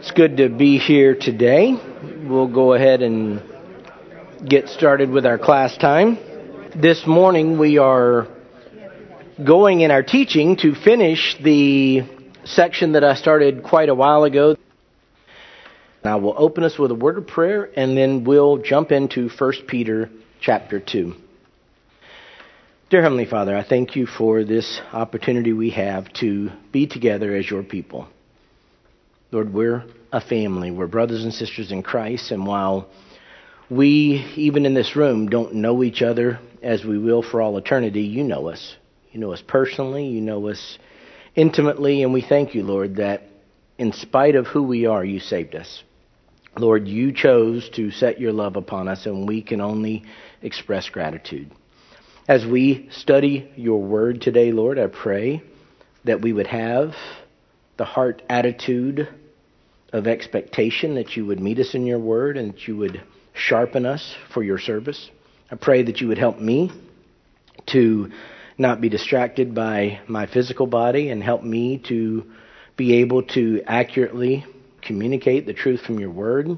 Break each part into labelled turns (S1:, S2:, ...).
S1: It's good to be here today. We'll go ahead and get started with our class time. This morning we are going in our teaching to finish the section that I started quite a while ago. I will open us with a word of prayer and then we'll jump into 1 Peter chapter 2. Dear Heavenly Father, I thank you for this opportunity we have to be together as your people. Lord, we're a family. We're brothers and sisters in Christ, and while we, even in this room, don't know each other as we will for all eternity, you know us. You know us personally, you know us intimately, and we thank you, Lord, that in spite of who we are, you saved us. Lord, you chose to set your love upon us, and we can only express gratitude. As we study your word today, Lord, I pray that we would have the heart attitude of expectation that you would meet us in your word and that you would sharpen us for your service. I pray that you would help me to not be distracted by my physical body and help me to be able to accurately communicate the truth from your word.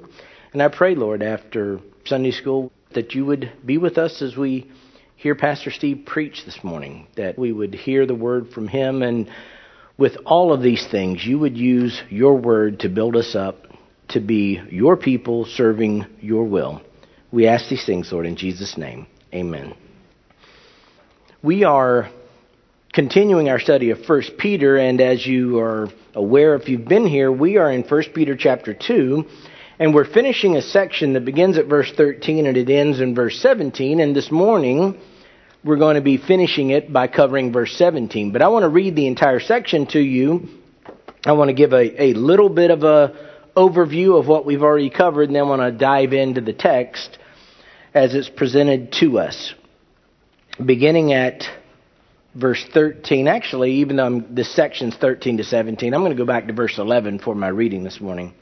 S1: And I pray, Lord, after Sunday school, that you would be with us as we hear Pastor Steve preach this morning, that we would hear the word from him. And with all of these things, you would use your word to build us up to be your people serving your will. We ask these things, Lord, in Jesus' name. Amen. We are continuing our study of 1 Peter, and as you are aware, if you've been here, we are in 1 Peter chapter 2. And we're finishing a section that begins at verse 13 and it ends in verse 17. And this morning, we're going to be finishing it by covering verse 17. But I want to read the entire section to you. I want to give a, a little bit of a overview of what we've already covered, and then I want to dive into the text as it's presented to us. Beginning at verse 13, actually, even though I'm, this section's 13 to 17, I'm going to go back to verse 11 for my reading this morning.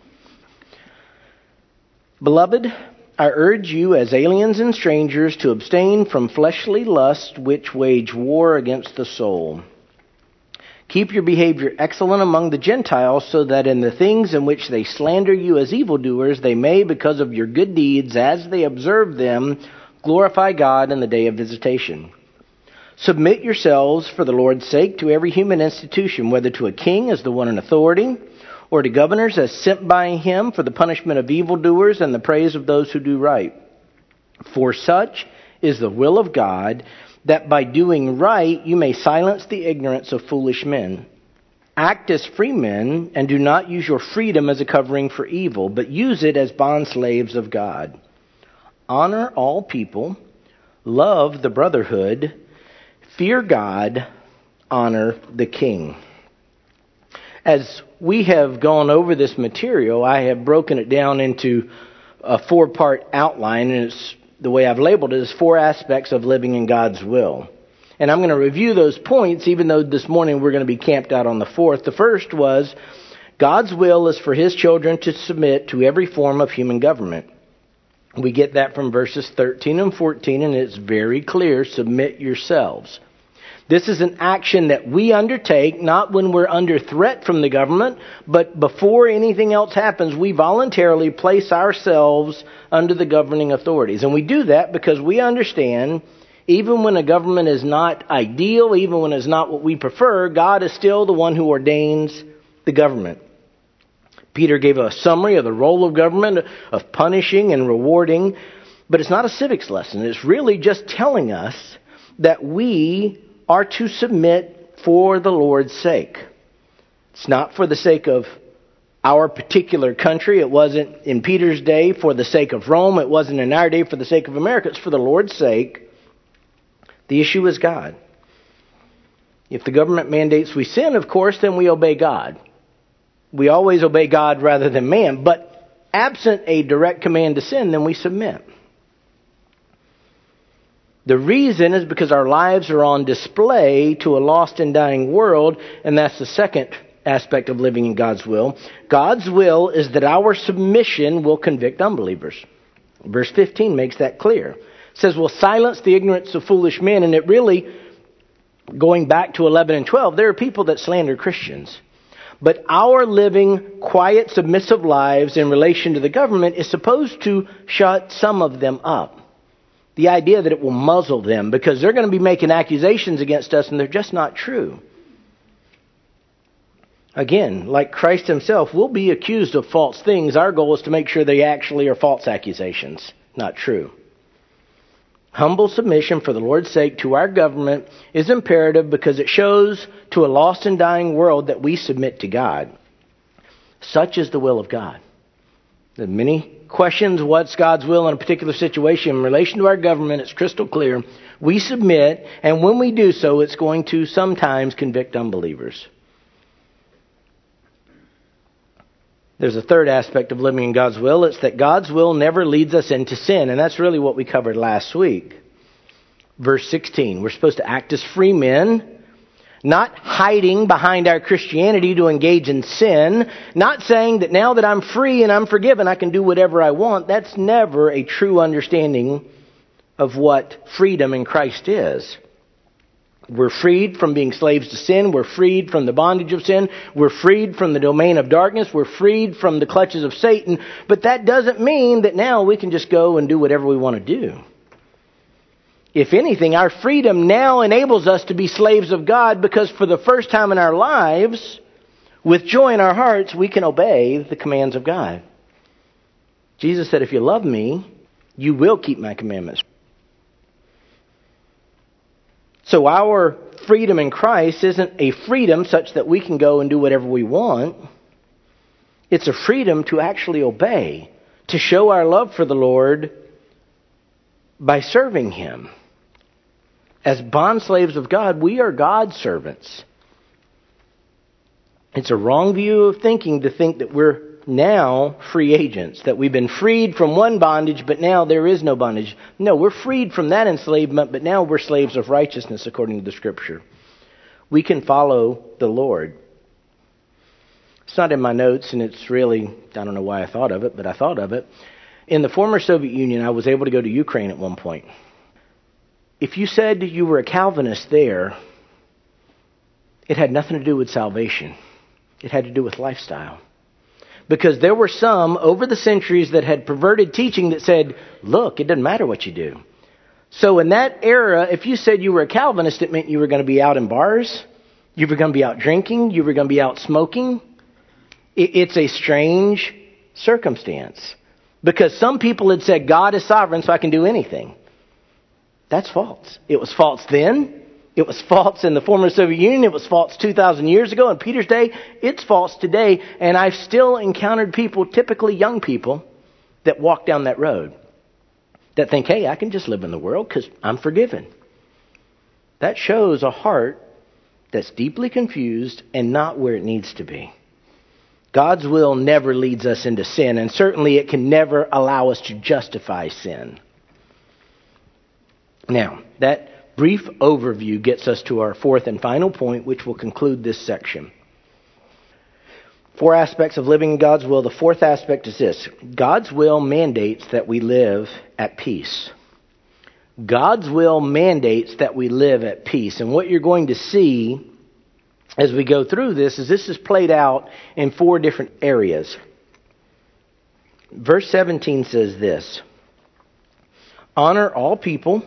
S1: Beloved, I urge you, as aliens and strangers, to abstain from fleshly lusts which wage war against the soul. Keep your behavior excellent among the Gentiles, so that in the things in which they slander you as evildoers, they may, because of your good deeds, as they observe them, glorify God in the day of visitation. Submit yourselves, for the Lord's sake, to every human institution, whether to a king as the one in authority or to governors as sent by him for the punishment of evildoers and the praise of those who do right. For such is the will of God, that by doing right you may silence the ignorance of foolish men. Act as free men, and do not use your freedom as a covering for evil, but use it as bondslaves of God. Honor all people, love the brotherhood, fear God, honor the king. As we have gone over this material, I have broken it down into a four part outline, and it's the way I've labeled it is four aspects of living in God's will. And I'm going to review those points, even though this morning we're going to be camped out on the fourth. The first was God's will is for His children to submit to every form of human government. We get that from verses 13 and 14, and it's very clear submit yourselves. This is an action that we undertake, not when we're under threat from the government, but before anything else happens, we voluntarily place ourselves under the governing authorities. And we do that because we understand, even when a government is not ideal, even when it's not what we prefer, God is still the one who ordains the government. Peter gave a summary of the role of government, of punishing and rewarding, but it's not a civics lesson. It's really just telling us that we are to submit for the Lord's sake. It's not for the sake of our particular country. It wasn't in Peter's day for the sake of Rome. It wasn't in our day for the sake of America. It's for the Lord's sake. The issue is God. If the government mandates we sin, of course, then we obey God. We always obey God rather than man. But absent a direct command to sin, then we submit. The reason is because our lives are on display to a lost and dying world, and that's the second aspect of living in God's will. God's will is that our submission will convict unbelievers. Verse 15 makes that clear. It says, We'll silence the ignorance of foolish men, and it really, going back to 11 and 12, there are people that slander Christians. But our living quiet, submissive lives in relation to the government is supposed to shut some of them up. The idea that it will muzzle them because they're going to be making accusations against us and they're just not true. Again, like Christ himself, we'll be accused of false things. Our goal is to make sure they actually are false accusations, not true. Humble submission for the Lord's sake to our government is imperative because it shows to a lost and dying world that we submit to God. Such is the will of God. Are many questions what's God's will in a particular situation in relation to our government. It's crystal clear. We submit, and when we do so, it's going to sometimes convict unbelievers. There's a third aspect of living in God's will. It's that God's will never leads us into sin, and that's really what we covered last week. Verse 16. We're supposed to act as free men, not hiding behind our Christianity to engage in sin, not saying that now that I'm free and I'm forgiven, I can do whatever I want. That's never a true understanding of what freedom in Christ is. We're freed from being slaves to sin. We're freed from the bondage of sin. We're freed from the domain of darkness. We're freed from the clutches of Satan. But that doesn't mean that now we can just go and do whatever we want to do. If anything, our freedom now enables us to be slaves of God because for the first time in our lives, with joy in our hearts, we can obey the commands of God. Jesus said, If you love me, you will keep my commandments. So our freedom in Christ isn't a freedom such that we can go and do whatever we want. It's a freedom to actually obey, to show our love for the Lord by serving Him. As bond slaves of God, we are God's servants. It's a wrong view of thinking to think that we're now free agents, that we've been freed from one bondage, but now there is no bondage. No, we're freed from that enslavement, but now we're slaves of righteousness according to the Scripture. We can follow the Lord. It's not in my notes, and it's really, I don't know why I thought of it, but I thought of it. In the former Soviet Union, I was able to go to Ukraine at one point. If you said you were a Calvinist there, it had nothing to do with salvation. It had to do with lifestyle because there were some over the centuries that had perverted teaching that said, look, it doesn't matter what you do. So in that era, if you said you were a Calvinist, it meant you were going to be out in bars, you were going to be out drinking, you were going to be out smoking. It's a strange circumstance because some people had said God is sovereign, so I can do anything. That's false. It was false then. It was false in the former Soviet Union. It was false 2,000 years ago in Peter's day. It's false today. And I've still encountered people, typically young people, that walk down that road that think, hey, I can just live in the world because I'm forgiven. That shows a heart that's deeply confused and not where it needs to be. God's will never leads us into sin, and certainly it can never allow us to justify sin. Now, that brief overview gets us to our fourth and final point, which will conclude this section. Four aspects of living in God's will. The fourth aspect is this God's will mandates that we live at peace. God's will mandates that we live at peace. And what you're going to see as we go through this is this is played out in four different areas. Verse 17 says this Honor all people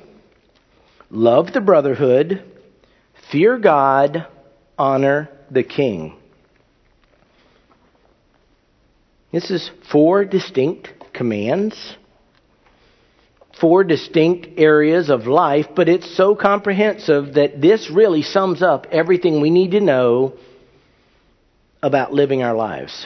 S1: love the brotherhood, fear God, honor the king. This is four distinct commands, four distinct areas of life, but it's so comprehensive that this really sums up everything we need to know about living our lives.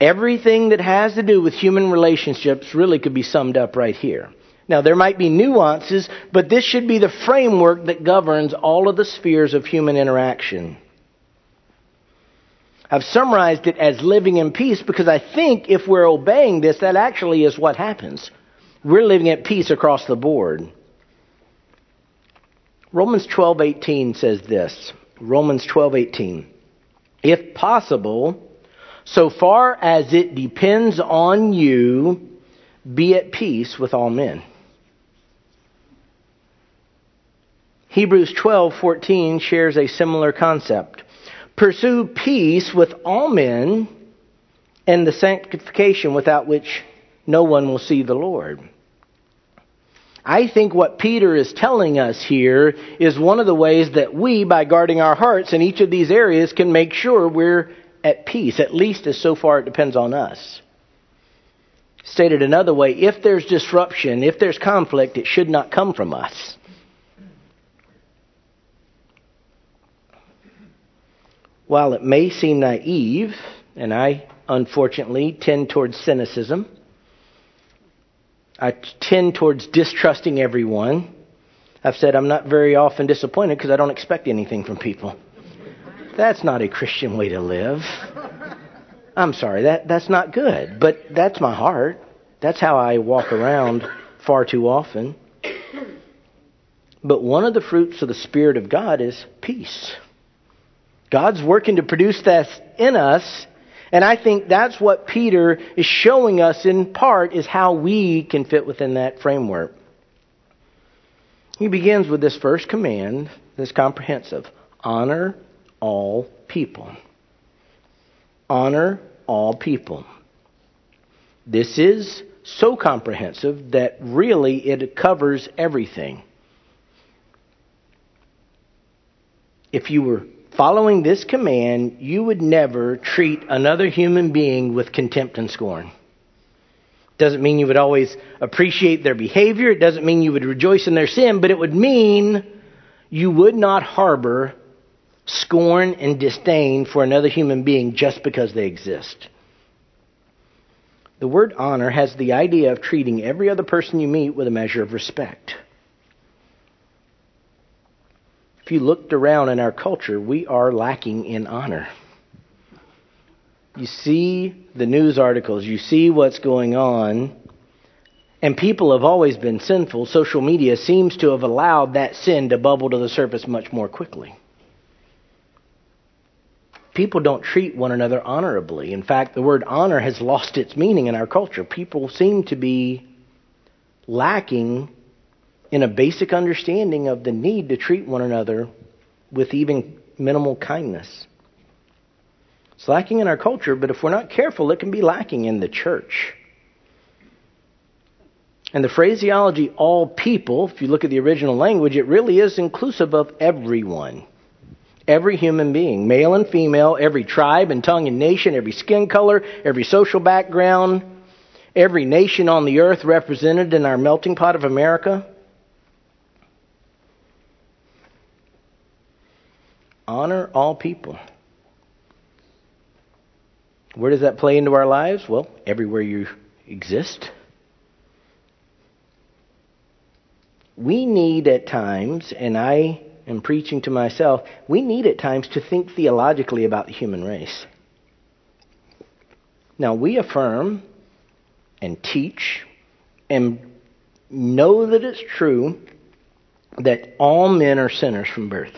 S1: Everything that has to do with human relationships really could be summed up right here. Now, there might be nuances, but this should be the framework that governs all of the spheres of human interaction. I've summarized it as living in peace because I think if we're obeying this, that actually is what happens. We're living at peace across the board. Romans 12:18 says this. Romans 12:18. If possible, so far as it depends on you, be at peace with all men. Hebrews 12:14 shares a similar concept. Pursue peace with all men and the sanctification without which no one will see the Lord. I think what Peter is telling us here is one of the ways that we, by guarding our hearts in each of these areas, can make sure we're at peace, at least as so far it depends on us. Stated another way, if there's disruption, if there's conflict, it should not come from us. While it may seem naive, and I unfortunately tend towards cynicism, I tend towards distrusting everyone. I've said I'm not very often disappointed because I don't expect anything from people. That's not a Christian way to live. I'm sorry, that, that's not good, but that's my heart. That's how I walk around far too often. But one of the fruits of the Spirit of God is peace. God's working to produce that in us and I think that's what Peter is showing us in part is how we can fit within that framework. He begins with this first command, this comprehensive honor all people. Honor all people. This is so comprehensive that really it covers everything. If you were following this command, you would never treat another human being with contempt and scorn. Doesn't mean you would always appreciate their behavior. It doesn't mean you would rejoice in their sin, but it would mean you would not harbor scorn and disdain for another human being just because they exist. The word honor has the idea of treating every other person you meet with a measure of respect. If you looked around in our culture, we are lacking in honor. You see the news articles, you see what's going on, and people have always been sinful. Social media seems to have allowed that sin to bubble to the surface much more quickly. People don't treat one another honorably. In fact, the word honor has lost its meaning in our culture. People seem to be lacking in a basic understanding of the need to treat one another with even minimal kindness. It's lacking in our culture, but if we're not careful, it can be lacking in the church. And the phraseology, all people, if you look at the original language, it really is inclusive of everyone. Every human being, male and female, every tribe and tongue and nation, every skin color, every social background, every nation on the earth represented in our melting pot of America. Honor all people. Where does that play into our lives? Well, everywhere you exist. We need at times, and I am preaching to myself, we need at times to think theologically about the human race. Now, we affirm and teach and know that it's true that all men are sinners from birth.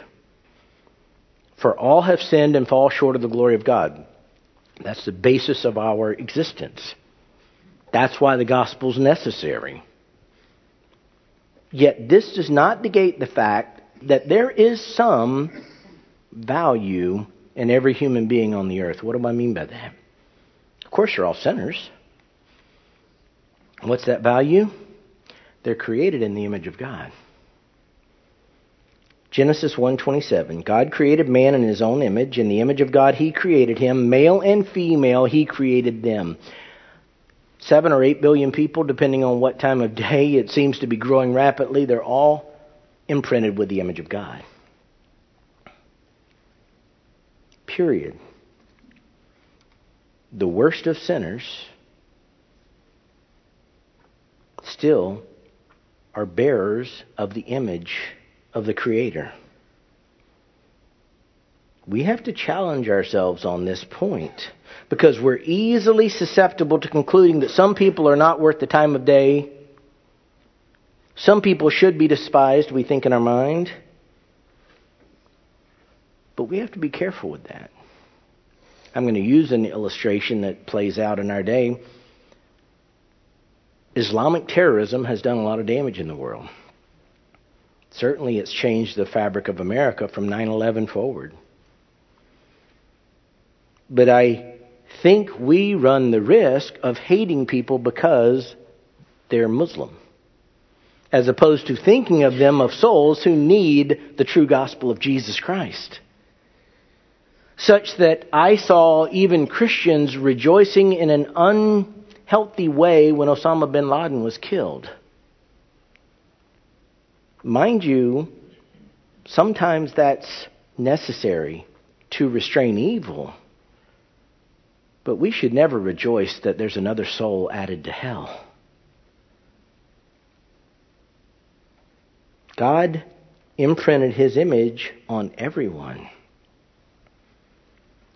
S1: For all have sinned and fall short of the glory of God. That's the basis of our existence. That's why the gospel is necessary. Yet this does not negate the fact that there is some value in every human being on the earth. What do I mean by that? Of course, you're all sinners. What's that value? They're created in the image of God. Genesis 1:27 God created man in his own image. In the image of God he created him. Male and female he created them. 7 or 8 billion people depending on what time of day it seems to be growing rapidly they're all imprinted with the image of God. Period. The worst of sinners still are bearers of the image of the Creator. We have to challenge ourselves on this point because we're easily susceptible to concluding that some people are not worth the time of day. Some people should be despised, we think in our mind. But we have to be careful with that. I'm going to use an illustration that plays out in our day. Islamic terrorism has done a lot of damage in the world. Certainly, it's changed the fabric of America from 9 11 forward. But I think we run the risk of hating people because they're Muslim, as opposed to thinking of them of souls who need the true gospel of Jesus Christ. Such that I saw even Christians rejoicing in an unhealthy way when Osama bin Laden was killed. Mind you, sometimes that's necessary to restrain evil. But we should never rejoice that there's another soul added to hell. God imprinted his image on everyone.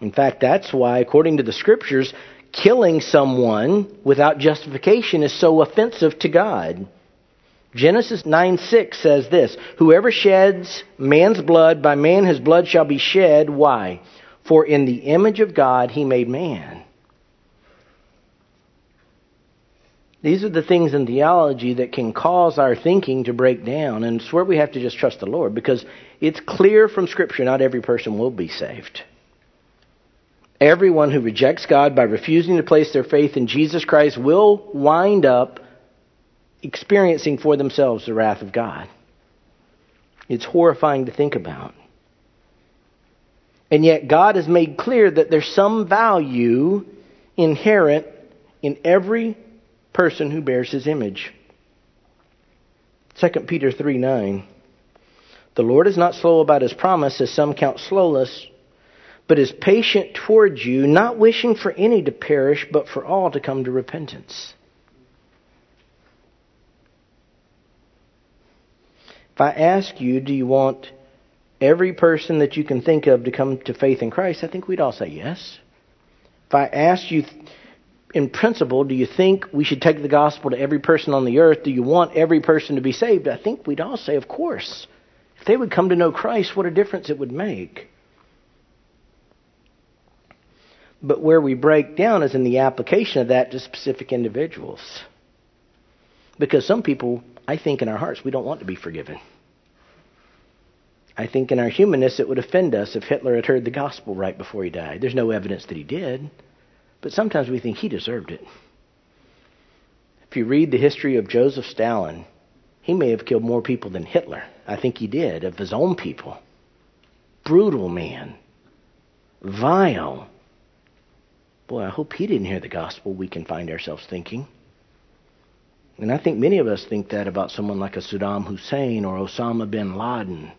S1: In fact, that's why, according to the scriptures, killing someone without justification is so offensive to God. Genesis 9 6 says this Whoever sheds man's blood, by man his blood shall be shed. Why? For in the image of God he made man. These are the things in theology that can cause our thinking to break down, and it's where we have to just trust the Lord because it's clear from Scripture not every person will be saved. Everyone who rejects God by refusing to place their faith in Jesus Christ will wind up experiencing for themselves the wrath of God. It's horrifying to think about. And yet, God has made clear that there's some value inherent in every person who bears his image. 2 Peter 3 9. The Lord is not slow about his promise, as some count slowness, but is patient towards you, not wishing for any to perish, but for all to come to repentance. I ask you, do you want every person that you can think of to come to faith in Christ? I think we'd all say yes. If I asked you, in principle, do you think we should take the gospel to every person on the earth? Do you want every person to be saved? I think we'd all say, of course. If they would come to know Christ, what a difference it would make. But where we break down is in the application of that to specific individuals. Because some people I think in our hearts we don't want to be forgiven. I think in our humanness it would offend us if Hitler had heard the gospel right before he died. There's no evidence that he did, but sometimes we think he deserved it. If you read the history of Joseph Stalin, he may have killed more people than Hitler. I think he did, of his own people. Brutal man. Vile. Boy, I hope he didn't hear the gospel, we can find ourselves thinking. And I think many of us think that about someone like a Saddam Hussein or Osama bin Laden.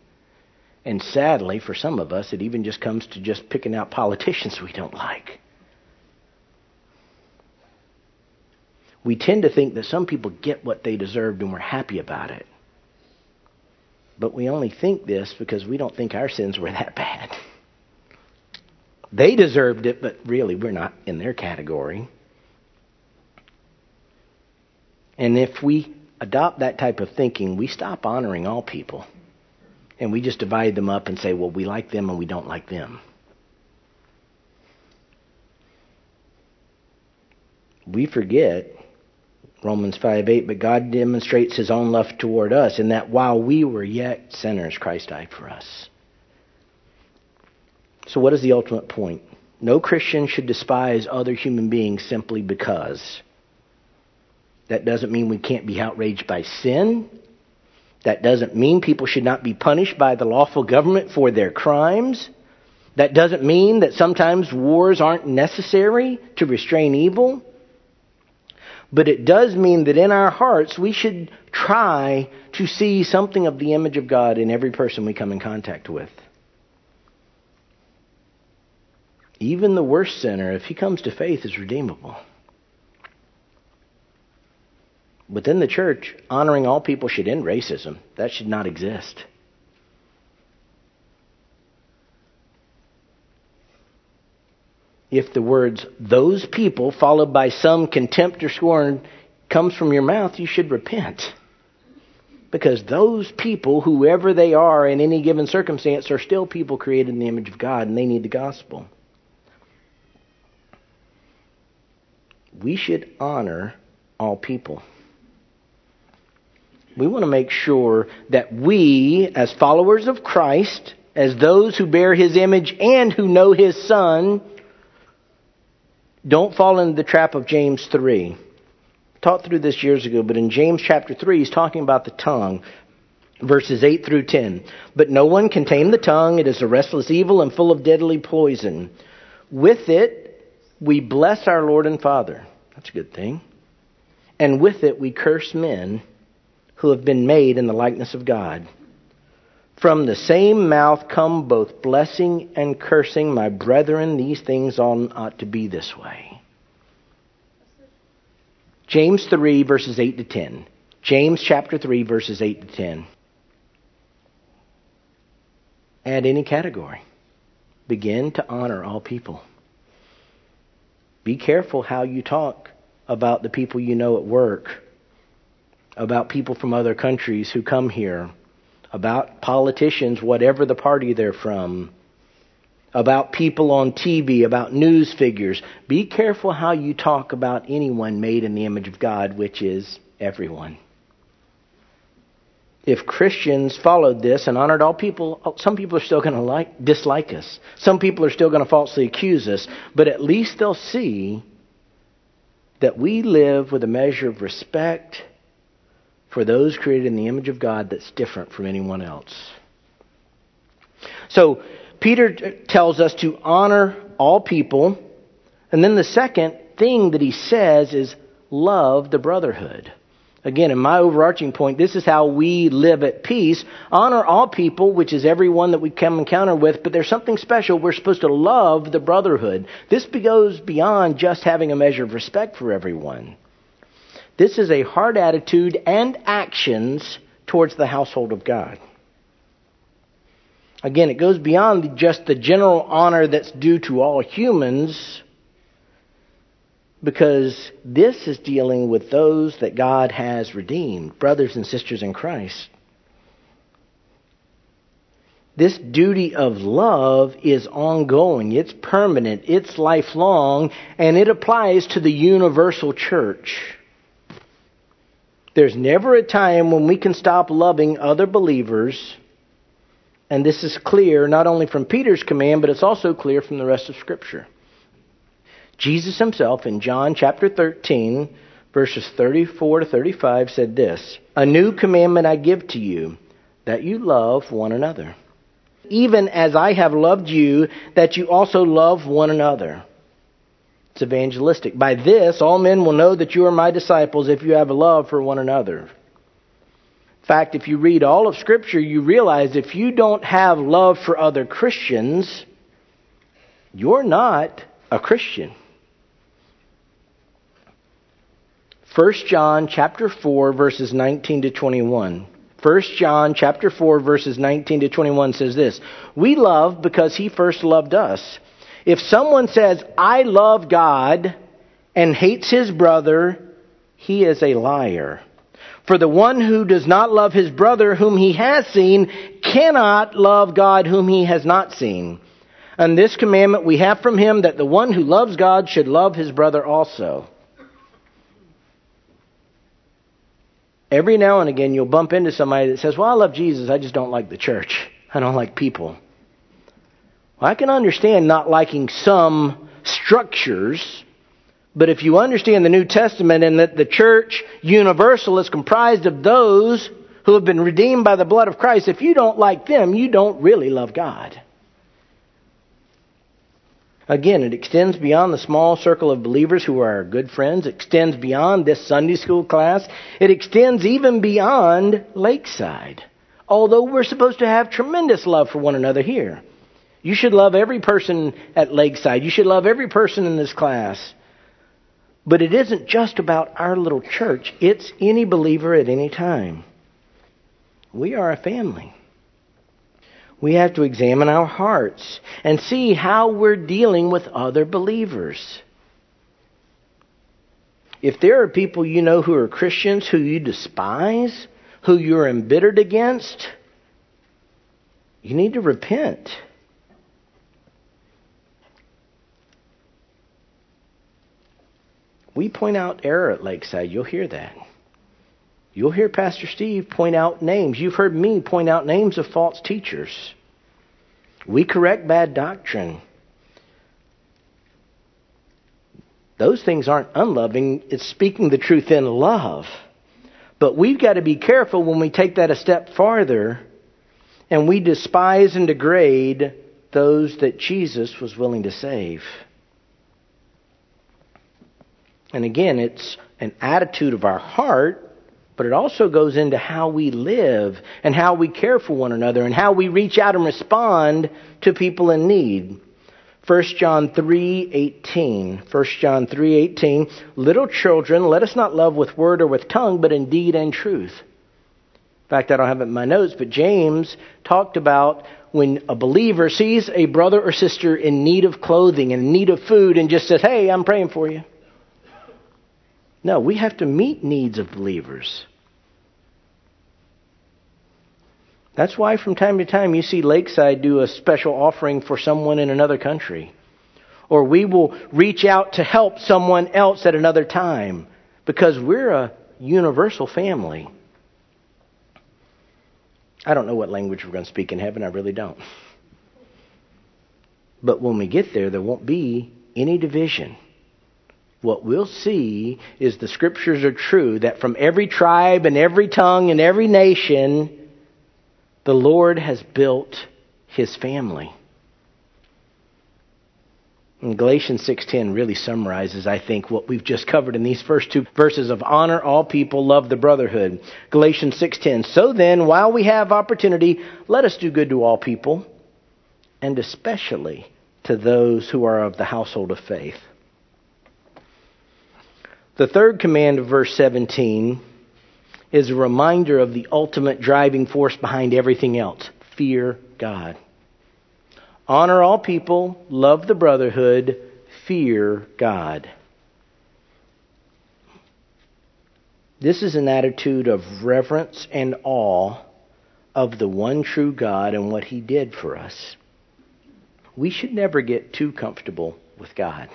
S1: And sadly, for some of us, it even just comes to just picking out politicians we don't like. We tend to think that some people get what they deserved and we're happy about it. But we only think this because we don't think our sins were that bad. They deserved it, but really, we're not in their category. And if we adopt that type of thinking, we stop honoring all people. And we just divide them up and say, well, we like them and we don't like them. We forget Romans 5 8, but God demonstrates his own love toward us in that while we were yet sinners, Christ died for us. So, what is the ultimate point? No Christian should despise other human beings simply because. That doesn't mean we can't be outraged by sin. That doesn't mean people should not be punished by the lawful government for their crimes. That doesn't mean that sometimes wars aren't necessary to restrain evil. But it does mean that in our hearts we should try to see something of the image of God in every person we come in contact with. Even the worst sinner, if he comes to faith, is redeemable. Within the church, honoring all people should end racism. That should not exist. If the words, those people, followed by some contempt or scorn, comes from your mouth, you should repent. Because those people, whoever they are in any given circumstance, are still people created in the image of God and they need the gospel. We should honor all people we want to make sure that we, as followers of Christ, as those who bear his image and who know his son, Don't fall into the trap of James 3. Taught through this years ago, but in James chapter 3, he's talking about the tongue, verses 8 through 10. But no one can tame the tongue, it is a restless evil and full of deadly poison. With it, we bless our Lord and Father. That's a good thing. And with it, we curse men who have been made in the likeness of God. From the same mouth come both blessing and cursing. My brethren, these things ought to be this way. James 3, verses 8 to 10. James chapter 3, verses 8 to 10. Add any category. Begin to honor all people. Be careful how you talk about the people you know at work, about people from other countries who come here about politicians, whatever the party they're from, about people on TV, about news figures. Be careful how you talk about anyone made in the image of God, which is everyone. If Christians followed this and honored all people, some people are still going to like, dislike us. Some people are still going to falsely accuse us, but at least they'll see that we live with a measure of respect for those created in the image of God that's different from anyone else. So, Peter tells us to honor all people. And then the second thing that he says is love the brotherhood. Again, in my overarching point, this is how we live at peace. Honor all people, which is everyone that we come encounter with, but there's something special. We're supposed to love the brotherhood. This goes beyond just having a measure of respect for everyone. This is a hard attitude and actions towards the household of God. Again, it goes beyond just the general honor that's due to all humans, because this is dealing with those that God has redeemed, brothers and sisters in Christ. This duty of love is ongoing, it's permanent, it's lifelong, and it applies to the universal church. There's never a time when we can stop loving other believers. And this is clear not only from Peter's command, but it's also clear from the rest of Scripture. Jesus himself in John chapter 13, verses 34 to 35 said this A new commandment I give to you, that you love one another. Even as I have loved you, that you also love one another. It's evangelistic. By this, all men will know that you are my disciples if you have a love for one another. In fact, if you read all of Scripture, you realize if you don't have love for other Christians, you're not a Christian. 1 John chapter 4 verses 19 to 21. 1 John chapter 4 verses 19 to 21 says this, "We love because he first loved us." If someone says, I love God, and hates his brother, he is a liar. For the one who does not love his brother whom he has seen cannot love God whom he has not seen. And this commandment we have from him that the one who loves God should love his brother also. Every now and again you'll bump into somebody that says, Well, I love Jesus, I just don't like the church. I don't like people. I can understand not liking some structures, but if you understand the New Testament and that the church universal is comprised of those who have been redeemed by the blood of Christ, if you don't like them, you don't really love God. Again, it extends beyond the small circle of believers who are our good friends. Extends beyond this Sunday school class. It extends even beyond Lakeside. Although we're supposed to have tremendous love for one another here. You should love every person at Lakeside. You should love every person in this class. But it isn't just about our little church, it's any believer at any time. We are a family. We have to examine our hearts and see how we're dealing with other believers. If there are people you know who are Christians who you despise, who you're embittered against, you need to repent. We point out error at Lakeside. You'll hear that. You'll hear Pastor Steve point out names. You've heard me point out names of false teachers. We correct bad doctrine. Those things aren't unloving, it's speaking the truth in love. But we've got to be careful when we take that a step farther and we despise and degrade those that Jesus was willing to save. And again, it's an attitude of our heart, but it also goes into how we live and how we care for one another and how we reach out and respond to people in need. 1 John 3:18 1 John 3:18 Little children let us not love with word or with tongue but in deed and truth. In fact, I don't have it in my notes, but James talked about when a believer sees a brother or sister in need of clothing and in need of food and just says, "Hey, I'm praying for you." No, we have to meet needs of believers. That's why from time to time you see Lakeside do a special offering for someone in another country. Or we will reach out to help someone else at another time because we're a universal family. I don't know what language we're going to speak in heaven, I really don't. But when we get there, there won't be any division. What we'll see is the scriptures are true that from every tribe and every tongue and every nation, the Lord has built his family. And Galatians 6:10 really summarizes I think what we've just covered in these first two verses of honor all people love the brotherhood. Galatians 6:10 So then while we have opportunity let us do good to all people and especially to those who are of the household of faith. The third command of verse 17 is a reminder of the ultimate driving force behind everything else fear God. Honor all people, love the brotherhood, fear God. This is an attitude of reverence and awe of the one true God and what He did for us. We should never get too comfortable with God.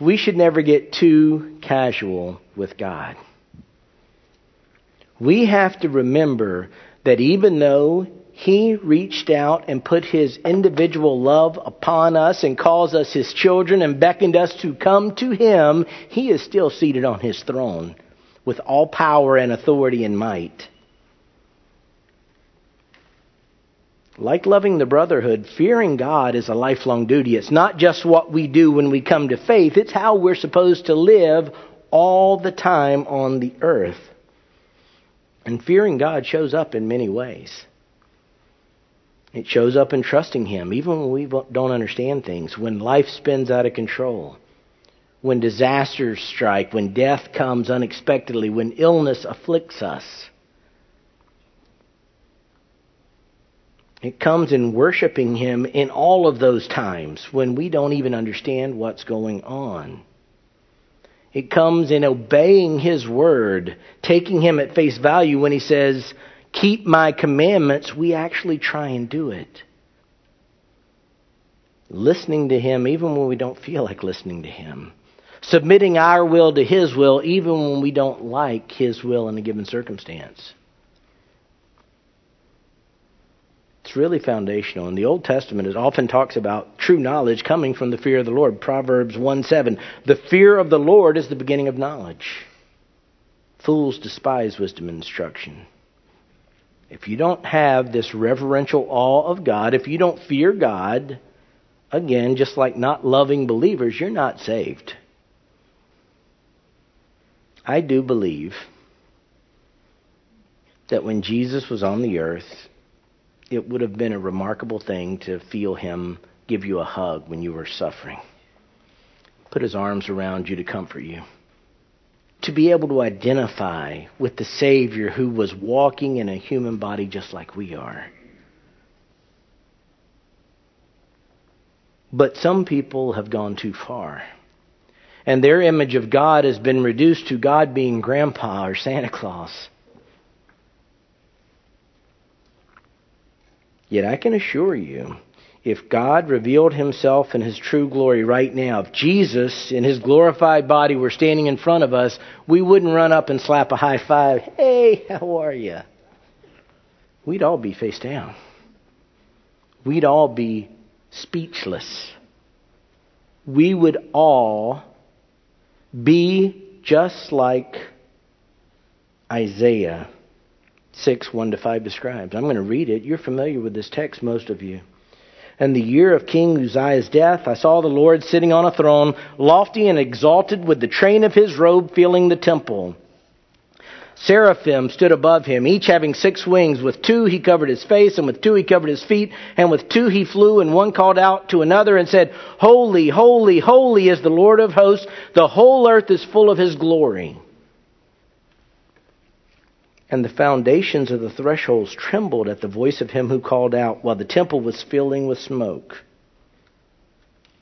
S1: We should never get too casual with God we have to remember that even though he reached out and put his individual love upon us and calls us his children and beckoned us to come to him, he is still seated on his throne with all power and authority and might. Like loving the brotherhood, fearing God is a lifelong duty. It's not just what we do when we come to faith, it's how we're supposed to live all the time on the earth. And fearing God shows up in many ways. It shows up in trusting Him, even when we don't understand things, when life spins out of control, when disasters strike, when death comes unexpectedly, when illness afflicts us. It comes in worshiping Him in all of those times when we don't even understand what's going on. It comes in obeying His word, taking Him at face value when He says, Keep my commandments. We actually try and do it. Listening to Him even when we don't feel like listening to Him. Submitting our will to His will even when we don't like His will in a given circumstance. It's really foundational. In the Old Testament, it often talks about true knowledge coming from the fear of the Lord. Proverbs 1 7. The fear of the Lord is the beginning of knowledge. Fools despise wisdom and instruction. If you don't have this reverential awe of God, if you don't fear God, again, just like not loving believers, you're not saved. I do believe that when Jesus was on the earth, it would have been a remarkable thing to feel him give you a hug when you were suffering, put his arms around you to comfort you, to be able to identify with the Savior who was walking in a human body just like we are. But some people have gone too far. And their image of God has been reduced to God being grandpa or Santa Claus. Yet I can assure you, if God revealed himself in his true glory right now, if Jesus in his glorified body were standing in front of us, we wouldn't run up and slap a high five. Hey, how are you? We'd all be face down. We'd all be speechless. we would all be just like Isaiah 6 1 to 5 describes. I'm going to read it. You're familiar with this text, most of you. In the year of King Uzziah's death, I saw the Lord sitting on a throne, lofty and exalted, with the train of his robe filling the temple. Seraphim stood above him, each having six wings. With two he covered his face, and with two he covered his feet, and with two he flew, and one called out to another and said, Holy, holy, holy is the Lord of hosts. The whole earth is full of his glory. And the foundations of the thresholds trembled at the voice of him who called out, while the temple was filling with smoke.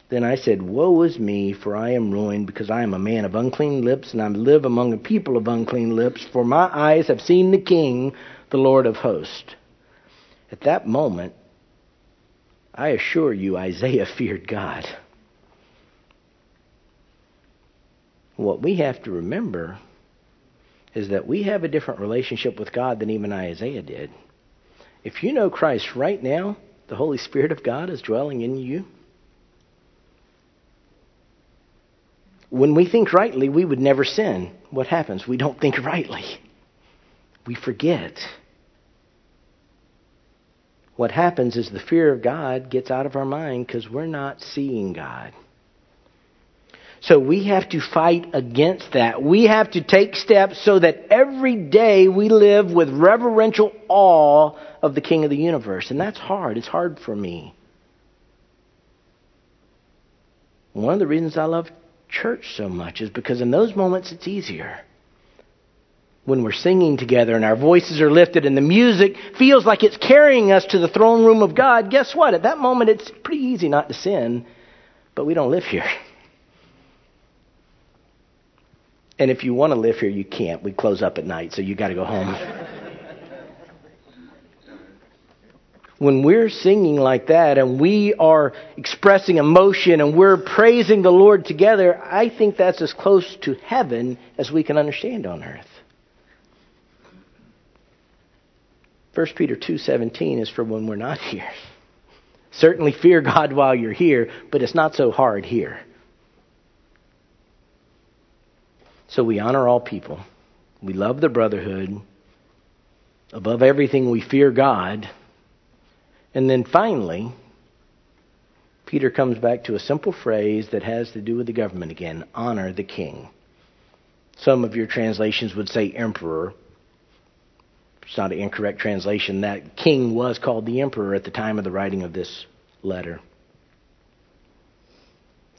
S1: Then I said, Woe is me, for I am ruined, because I am a man of unclean lips, and I live among a people of unclean lips, for my eyes have seen the King, the Lord of hosts. At that moment, I assure you, Isaiah feared God. What we have to remember is that we have a different relationship with God than even Isaiah did. If you know Christ right now, the Holy Spirit of God is dwelling in you. When we think rightly, we would never sin. What happens? We don't think rightly. We forget. What happens is the fear of God gets out of our mind because we're not seeing God. So we have to fight against that. We have to take steps so that every day we live with reverential awe of the King of the universe. And that's hard. It's hard for me. One of the reasons I love church so much is because in those moments it's easier. When we're singing together and our voices are lifted and the music feels like it's carrying us to the throne room of God, guess what? At that moment it's pretty easy not to sin, but we don't live here. And if you want to live here, you can't. We close up at night, so you got to go home. when we're singing like that and we are expressing emotion and we're praising the Lord together, I think that's as close to heaven as we can understand on earth. 1 Peter 2:17 is for when we're not here. Certainly fear God while you're here, but it's not so hard here. So we honor all people. We love the brotherhood. Above everything, we fear God. And then finally, Peter comes back to a simple phrase that has to do with the government again honor the king. Some of your translations would say emperor. It's not an incorrect translation. That king was called the emperor at the time of the writing of this letter.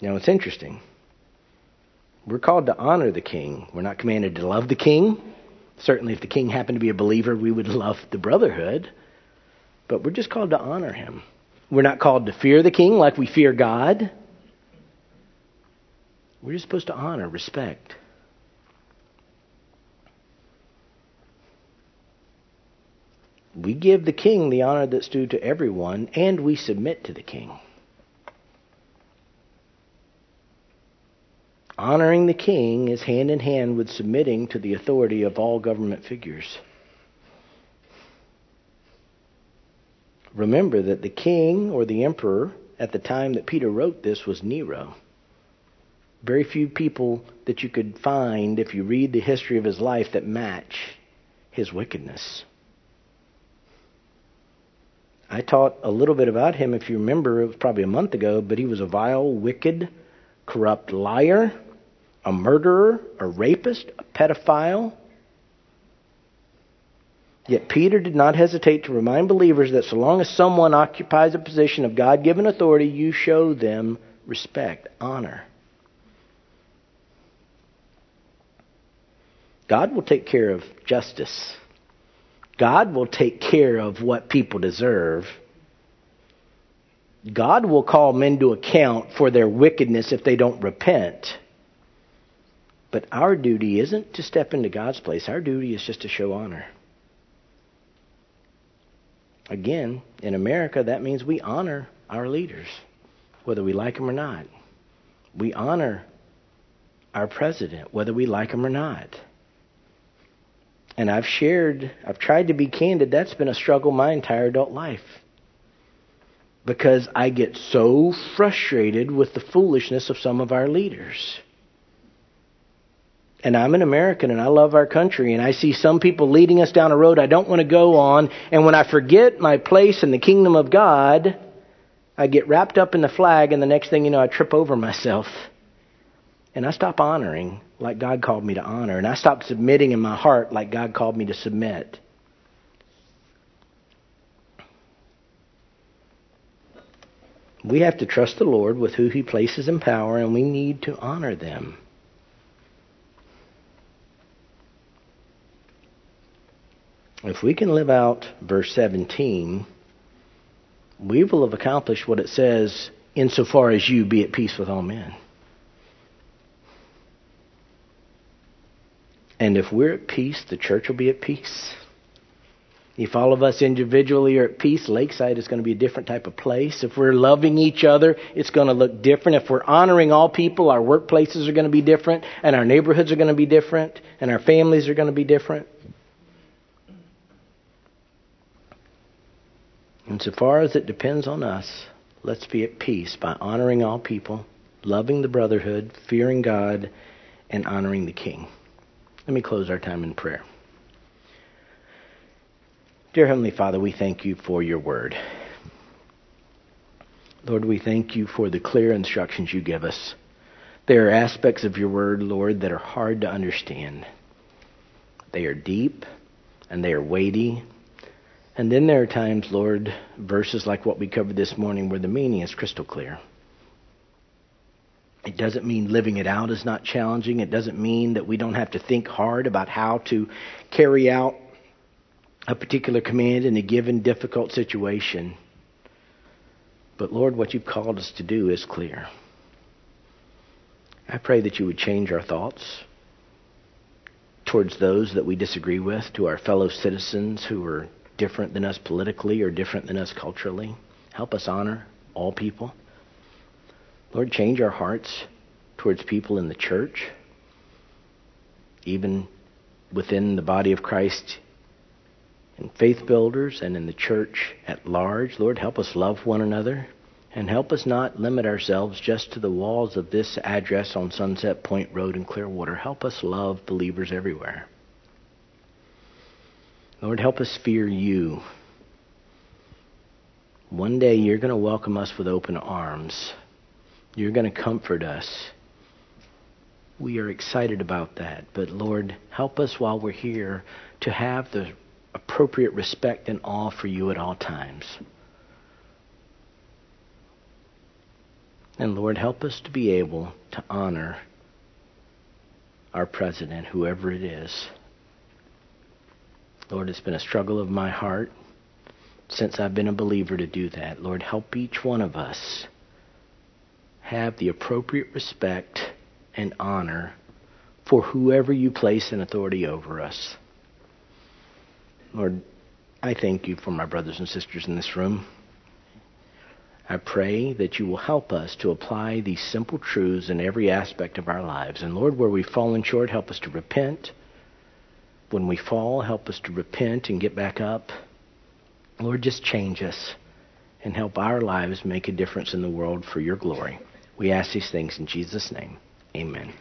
S1: Now, it's interesting. We're called to honor the king. We're not commanded to love the king. Certainly, if the king happened to be a believer, we would love the brotherhood. But we're just called to honor him. We're not called to fear the king like we fear God. We're just supposed to honor, respect. We give the king the honor that's due to everyone, and we submit to the king. Honoring the king is hand in hand with submitting to the authority of all government figures. Remember that the king or the emperor at the time that Peter wrote this was Nero. Very few people that you could find if you read the history of his life that match his wickedness. I taught a little bit about him, if you remember, it was probably a month ago, but he was a vile, wicked, corrupt liar, a murderer, a rapist, a pedophile, Yet Peter did not hesitate to remind believers that so long as someone occupies a position of God given authority, you show them respect, honor. God will take care of justice. God will take care of what people deserve. God will call men to account for their wickedness if they don't repent. But our duty isn't to step into God's place. Our duty is just to show honor. Again, in America, that means we honor our leaders, whether we like them or not. We honor our president, whether we like him or not. And I've shared, I've tried to be candid, that's been a struggle my entire adult life. because I get so frustrated with the foolishness of some of our leaders. And I'm an American and I love our country and I see some people leading us down a road I don't want to go on. And when I forget my place in the kingdom of God, I get wrapped up in the flag and the next thing you know, I trip over myself. And I stop honoring like God called me to honor. And I stop submitting in my heart like God called me to submit. We have to trust the Lord with who He places in power, and we need to honor them. If we can live out verse 17, we will have accomplished what it says, insofar as you be at peace with all men. And if we're at peace, the church will be at peace. If all of us individually are at peace, Lakeside is going to be a different type of place. If we're loving each other, it's going to look different. If we're honoring all people, our workplaces are going to be different, and our neighborhoods are going to be different, and our families are going to be different. And so far as it depends on us, let's be at peace by honoring all people, loving the brotherhood, fearing God, and honoring the King. Let me close our time in prayer. Dear Heavenly Father, we thank you for your word. Lord, we thank you for the clear instructions you give us. There are aspects of your word, Lord, that are hard to understand. They are deep and they are weighty and then there are times, Lord, verses like what we covered this morning where the meaning is crystal clear. It doesn't mean living it out is not challenging. It doesn't mean that we don't have to think hard about how to carry out a particular command in a given difficult situation. But Lord, what you've called us to do is clear. I pray that you would change our thoughts towards those that we disagree with, to our fellow citizens who are different than us politically or different than us culturally. Help us honor all people. Lord, change our hearts towards people in the church, even within the body of Christ, in faith builders and in the church at large. Lord, help us love one another and help us not limit ourselves just to the walls of this address on Sunset Point Road in Clearwater. Help us love believers everywhere. Lord, help us fear you. One day you're going to welcome us with open arms. You're going to comfort us. We are excited about that. But Lord, help us while we're here to have the appropriate respect and awe for you at all times. And Lord, help us to be able to honor our president, whoever it is. Lord, it's been a struggle of my heart since I've been a believer to do that. Lord, help each one of us have the appropriate respect and honor for whoever you place in authority over us. Lord, I thank you for my brothers and sisters in this room. I pray that you will help us to apply these simple truths in every aspect of our lives. And Lord, where we've fallen short, help us to repent when we fall, help us to repent and get back up. Lord, just change us and help our lives make a difference in the world for your glory. We ask these things in Jesus' name. Amen.